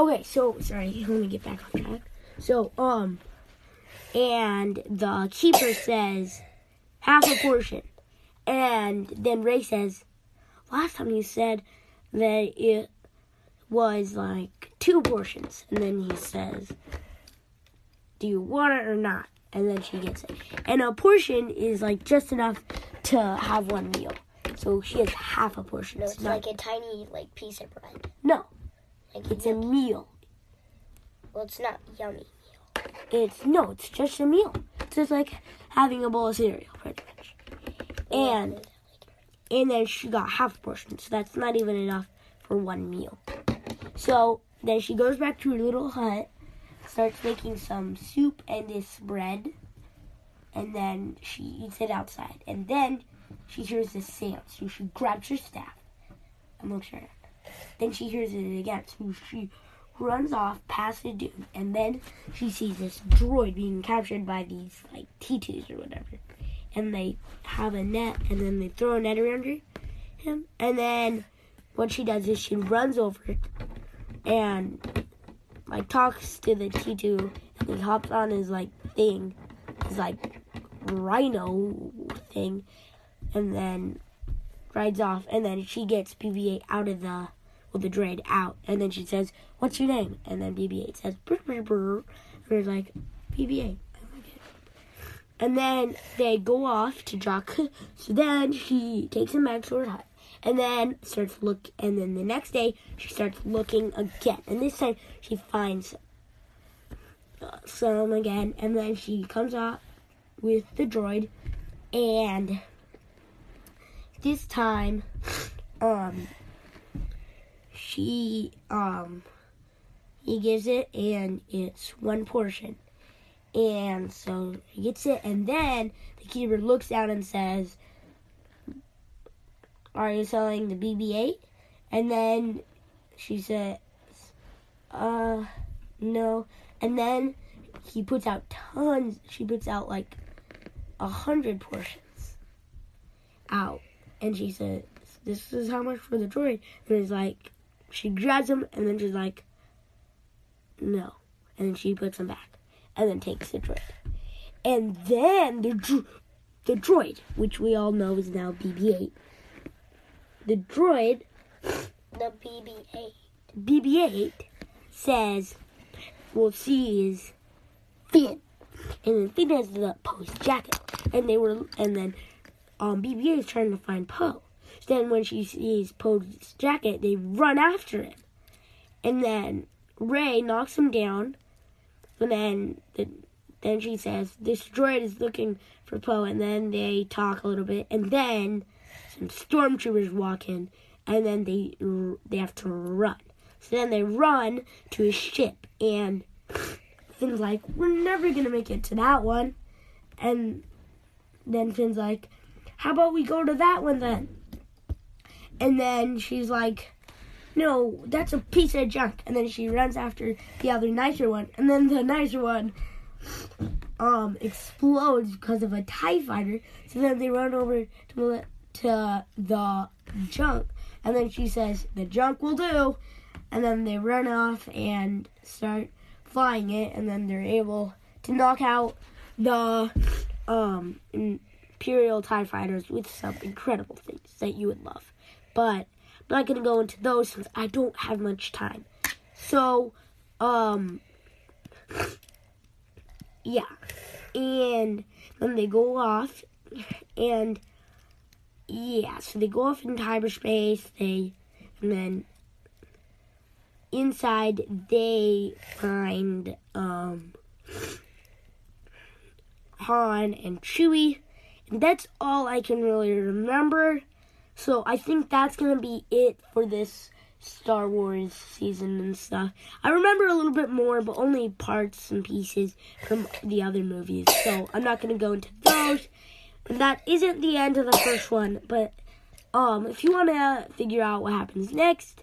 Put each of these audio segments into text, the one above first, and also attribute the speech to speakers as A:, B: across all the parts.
A: Okay, so sorry, let me get back on track. So, um, and the keeper says half a portion, and then Rey says, last time you said that it was like two portions, and then he says, do you want it or not? And then she gets it. And a portion is like just enough to have one meal. So she has half a portion.
B: No,
A: It's
B: like a tiny like piece of bread.
A: no,
B: Like
A: it's a meal.
B: well, it's not yummy.
A: It's no, it's just a meal. It's just like having a bowl of cereal, pretty much. And and then she got half a portion, so that's not even enough for one meal. So then she goes back to her little hut, starts making some soup and this bread, and then she eats it outside. And then she hears the sound, so she grabs her staff and looks around. Then she hears it again, so she runs off past the dude, and then she sees this droid being captured by these like Teedos or whatever. And they have a net, and then they throw a net around her, him. And then what she does is she runs over and like talks to the Teedo, and he hops on his like thing, his like rhino thing, and then rides off. And then she gets BB-8 out of the well, the droid out, and then she says, "What's your name?" And then BB-8 says, brr, brr, brr. and it's like, BB-8. I like it. And then they go off to Jock. So then she takes him back to her hut, and then starts look. And then the next day she starts looking again, and this time she finds uh, some again, and then she comes out with the droid, and this time, um she um he gives it and it's one portion. And so he gets it and then the keeper looks down and says are you selling the bb8 and then she says uh no. And then he puts out tons she puts out like a hundred portions out. And she says this is how much for the droid and it's like she grabs him and then she's like, no. And then she puts him back and then takes the droid. And then the, dro- the droid, which we all know is now BB 8, the droid,
B: The BB-8.
A: BB 8, says, well, she is Finn. And then Finn has the Poe's jacket. And they were, and then um, BB 8 is trying to find Poe. Then when she sees Poe's jacket, they run after him. And then Rey knocks him down. And then the, then she says, this droid is looking for Poe. And then they talk a little bit. And then some stormtroopers walk in. And then they they have to run. So then they run to his ship. And Finn's like, we're never to make it to that one. And then Finn's like, how about we go to that one then? And then she's like, no, that's a piece of junk. And then she runs after the other nicer one. And then the nicer one um explodes because of a TIE fighter. So then they run over to, to the junk. And then she says, the junk will do. And then they run off and start flying it. And then they're able to knock out the um, Imperial TIE fighters with some incredible things that you would love. But I'm not to go into those since I don't have much time. So, um, yeah. And then they go off, and yeah, so they go off into hyperspace. They, and then inside they find, um, Han and Chewie. And that's all I can really remember. So I think that's gonna be it for this Star Wars season and stuff. I remember a little bit more, but only parts and pieces from the other movies. So I'm not gonna go into those. And that isn't the end of the first one, but um, if you wanna figure out what happens next,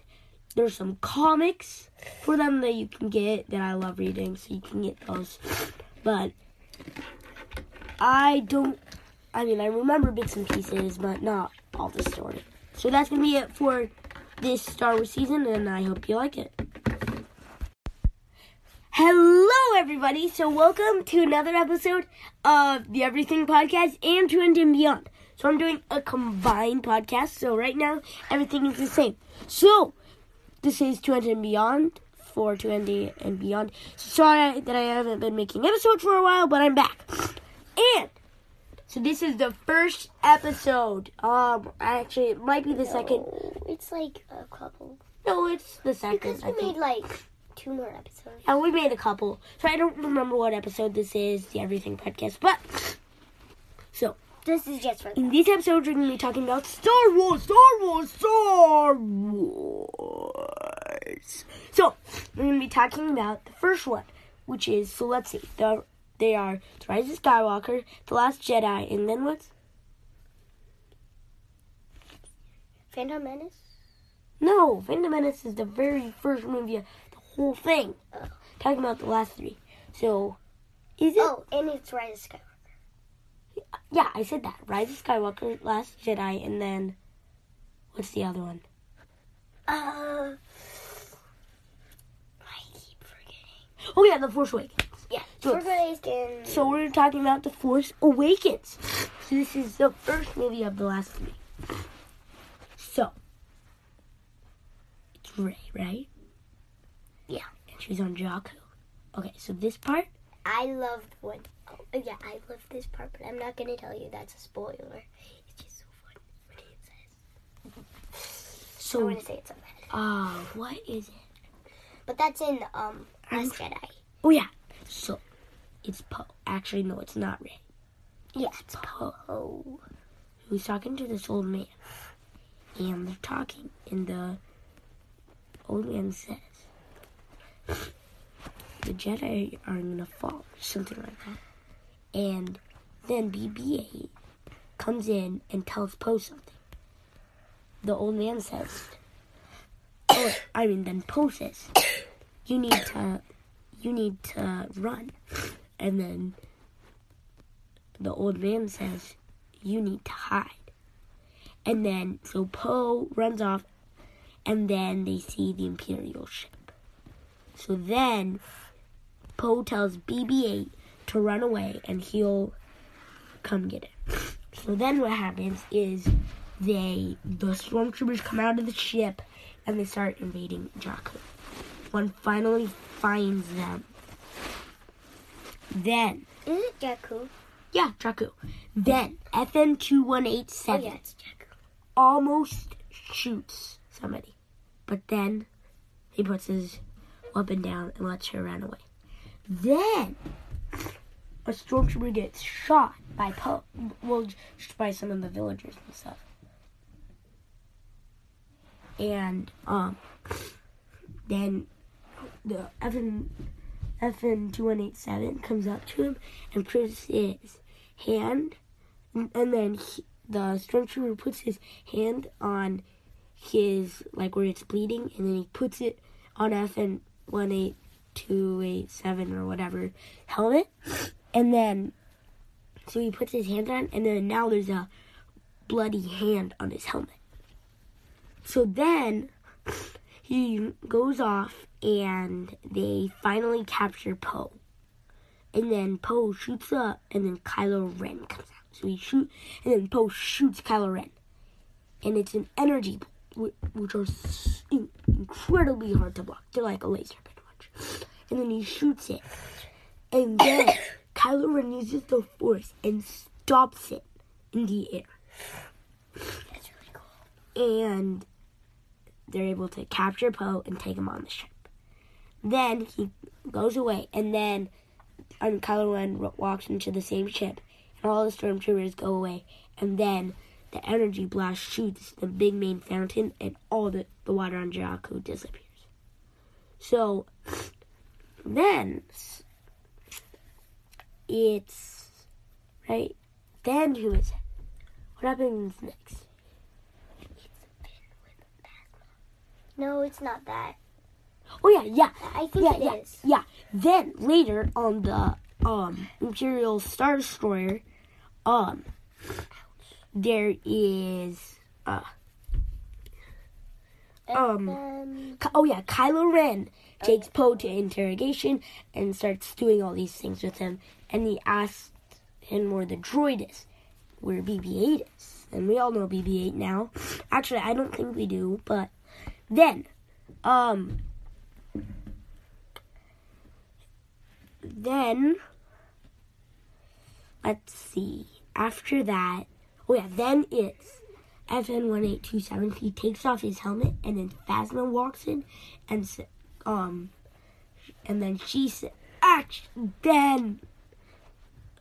A: there's some comics for them that you can get that I love reading, so you can get those. But I don't. I mean, I remember bits and pieces, but not all the story. So that's gonna be it for this Star Wars season, and I hope you like it. Hello, everybody. So, welcome to another episode of the Everything Podcast and 200 and Beyond. So, I'm doing a combined podcast. So, right now, everything is the same. So, this is 200 and Beyond for 200 and Beyond. Sorry that I haven't been making episodes for a while, but I'm back. And so this is the first episode. Um, actually, it might be the second.
B: It's like a couple.
A: No, it's the second.
B: Because
A: I
B: we made like two more episodes.
A: Yeah, we made a couple. So I don't remember what episode this is, the Everything Podcast. But, so,
B: This is just for
A: in these episodes, we're going to be talking about Star Wars, Star Wars, Star Wars. So, we're going to be talking about the first one, which is, so let's see. The, they are The Rise of Skywalker, The Last Jedi, and then what's?
B: Phantom Menace.
A: No, Phantom Menace is the very first movie of the whole thing.
B: Oh.
A: Talking about the last three. So, is it?
B: Oh, and it's Rise of Skywalker.
A: Yeah, I said that. Rise of Skywalker, Last Jedi, and then what's the other one?
B: Uh, I keep forgetting.
A: Oh yeah, The Force Awakens. So-. So we're talking about The Force Awakens. So this is the first movie of the last three. So it's Rey, right?
B: Yeah.
A: And she's on Jakku. Okay, so this part.
B: I loved what. Oh, yeah, I loved this part, but I'm not gonna tell you. That's a spoiler. It's just so fun when it says. I want to say it so bad.
A: uh, what is it?
B: But that's in um Last Jedi.
A: Oh yeah. So it's Poe. Actually, no, it's not Rey.
B: Yeah.
A: It's Poe.
B: Oh.
A: who's talking to this old man. And they're talking, and the old man says, The Jedi are gonna fall, or something like that. And then BB 8 comes in and tells Poe something. The old man says, oh, I mean, then Poe says, You need to, you need to run. And then the old man says, You need to hide. And then, so Poe runs off, and then they see the Imperial ship. So then, Poe tells BB 8 to run away, and he'll come get it. So then, what happens is they, the stormtroopers come out of the ship, and they start invading Jakku. One finally finds them. Then,
B: Is it Jakku?
A: yeah, Jakku. Then, FN two one eight
B: Oh
A: seven
B: yeah,
A: almost shoots somebody, but then he puts his weapon down and lets her run away. Then a stormtrooper gets shot by Poe, well, by some of the villagers and stuff. And um, then the FN FN two one eight seven comes up to him and puts his hand, and then he, the stormtrooper puts his hand on his like where it's bleeding, and then he puts it on FN one eight two eight seven or whatever helmet, and then so he puts his hand on, and then now there's a bloody hand on his helmet. So then he goes off, and they finally capture Poe. And then Poe shoots up, and then Kylo Ren comes out. So he shoot, and then Poe shoots Kylo Ren, and it's an energy, which are incredibly hard to block. They're like a laser, pretty much. And then he shoots it, and then Kylo Ren uses the Force and stops it in the air,
B: That's really cool.
A: and they're able to capture Poe and take him on the ship. Then he goes away, and then um, Kylo Ren walks into the same ship, and all the stormtroopers go away, and then the energy blast shoots the big main fountain, and all the, the water on Jakku disappears. So then it's right. Then who is it? What happens next?
B: No, it's not that.
A: Oh yeah, yeah.
B: I think
A: yeah,
B: it
A: yeah,
B: is.
A: yeah. Then later on the um Imperial Star Destroyer, um, there is uh um,
B: Um,
A: oh yeah, Kylo Ren takes Poe to interrogation and starts doing all these things with him. And he asks him where the droid is, where BB-8 is, and we all know BB-8 now. Actually, I don't think we do, but then, um, then let's see. After that, oh yeah, then it's FN1827. He takes off his helmet, and then Phasma walks in, and um, and then she said, "Act." Then,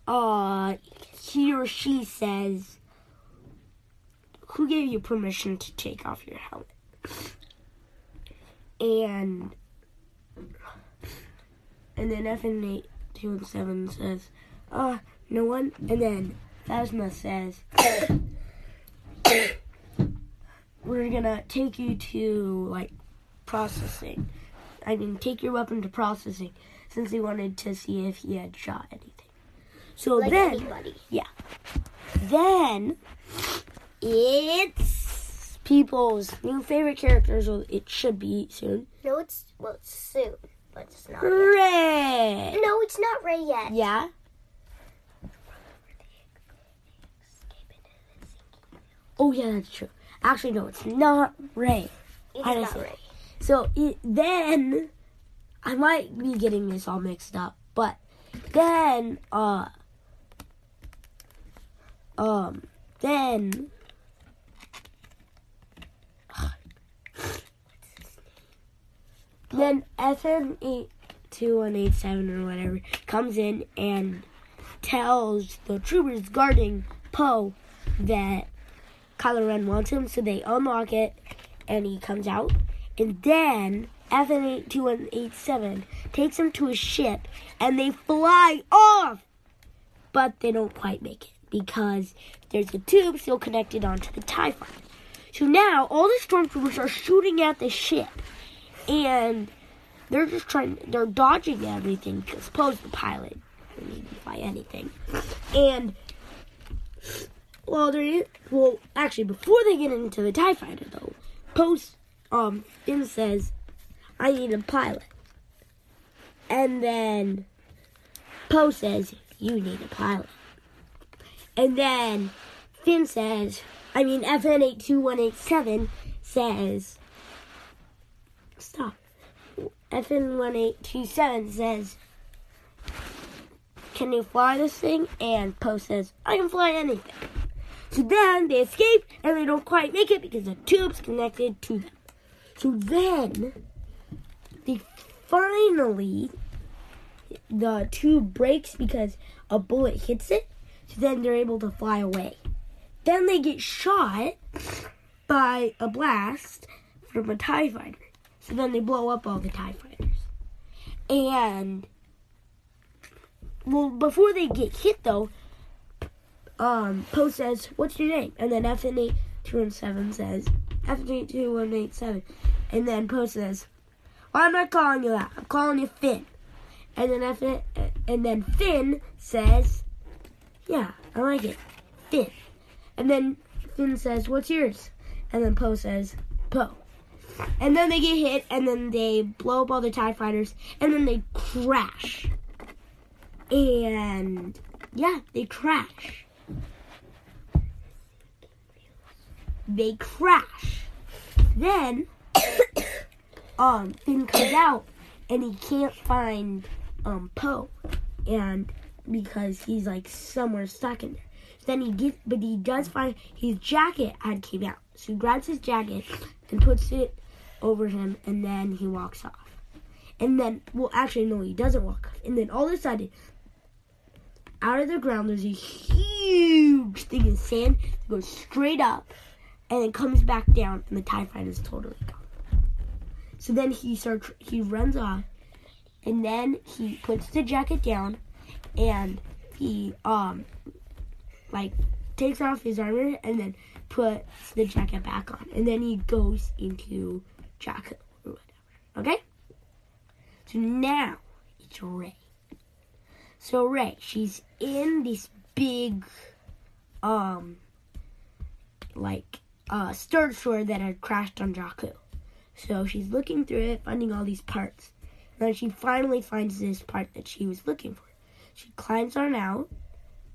A: uh, he or she says, "Who gave you permission to take off your helmet?" And and then FN827 says, "Uh, no one." And then Phasma says, "We're gonna take you to like processing. I mean, take your weapon to processing, since he wanted to see if he had shot anything." So
B: like
A: then,
B: anybody.
A: then it's people's new favorite characters. Or it should be soon.
B: No, it's well, it's soon, but it's not. Yet.
A: Rey.
B: No, it's not Rey yet.
A: Yeah. Oh yeah, that's true. Actually, no, it's not Rey.
B: It's not. Rey.
A: So it, then I might be getting this all mixed up, but then uh um then then FN eight two one eight seven or whatever comes in and tells the troopers guarding Poe that Kylo Ren wants him, so they unlock it and he comes out. And then FN82187 takes him to a ship and they fly off. But they don't quite make it because there's a tube still connected onto the TIE fighter. So now all the stormtroopers are shooting at the ship and they're just trying, they're dodging everything because Poe's the pilot. He doesn't fly anything. And well, there. Well, actually, before they get into the Tie Fighter, though, Post um Finn says, "I need a pilot," and then Poe says, "You need a pilot," and then Finn says, "I mean, FN eight two one eight seven says, stop." FN one eight two seven says. Can you fly this thing? And Poe says, I can fly anything. So then they escape and they don't quite make it because the tube's connected to them. So then they finally the tube breaks because a bullet hits it. So then they're able to fly away. Then they get shot by a blast from a TIE fighter. So then they blow up all the TIE fighters. And well before they get hit though, um, Poe says, "What's your name?" And then FN8 two one seven says, FN8 two one eight seven, and then Poe says, well, "I'm not calling you that. I'm calling you Finn." And then FN, and then Finn says, "Yeah, I like it, Finn." And then Finn says, "What's yours?" And then Poe says, "Poe." And then they get hit, and then they blow up all the Tie Fighters, and then they crash. And yeah, they crash. They crash. Then, um, Finn comes out, and he can't find um Poe, and because he's like somewhere stuck in there. Then he gets, but he does find his jacket had came out. So he grabs his jacket and puts it over him, and then he walks off. And then, well, actually, no, he doesn't walk off. And then all of a sudden, out of the ground, there's a huge thing of sand that goes straight up, and it comes back down, and the Tie Fighter is totally gone. So then he starts, he runs off, and then he puts the jacket down, and he um like takes off his armor and then puts the jacket back on, and then he goes into Jakku or whatever. Okay. So now it's Rey. So Rey, she's in this big, um, like uh, star destroyer that had crashed on Jakku. So she's looking through it, finding all these parts. And then she finally finds this part that she was looking for. She climbs on out,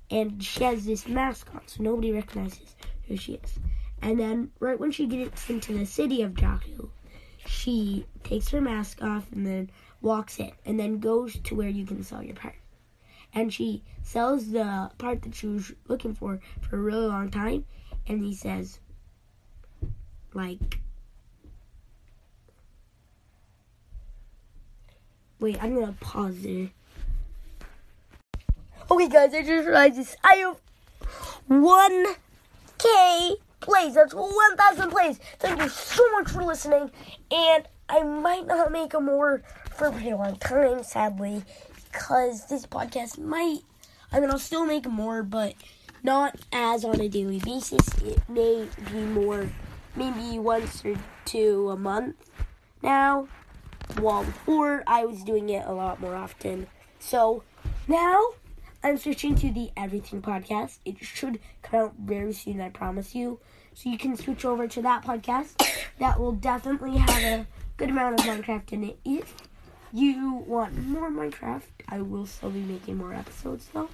A: and she has this mask on, so nobody recognizes who she is. And then, right when she gets into the city of Jakku, she takes her mask off and then walks in, and then goes to where you can sell your part. And she sells the part that she was looking for for a really long time, and he says, like, wait, I'm gonna pause there. Okay, guys, I just realized this. I have 1K plays. That's 1,000 plays. Thank you so much for listening. And I might not make a more for a pretty long time, sadly, because this podcast might. I mean, I'll still make more, but not as on a daily basis. It may be more, maybe once or two a month now. While before, I was doing it a lot more often. So now I'm switching to the Everything podcast. It should come out very soon, I promise you. So you can switch over to that podcast. That will definitely have a good amount of Minecraft in it. If you want more Minecraft, I will still be making more episodes though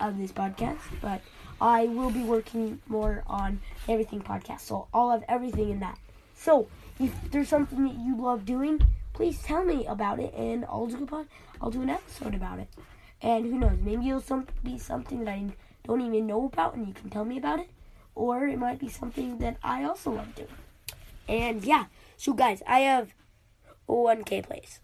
A: of this podcast. But I will be working more on Everything podcast. So I'll have everything in that. So if there's something that you love doing, please tell me about it and I'll do a pod, I'll do an episode about it. And who knows, maybe it'll some, be something that I don't even know about and you can tell me about it. Or it might be something that I also love doing. And yeah, so guys, I have 1K plays.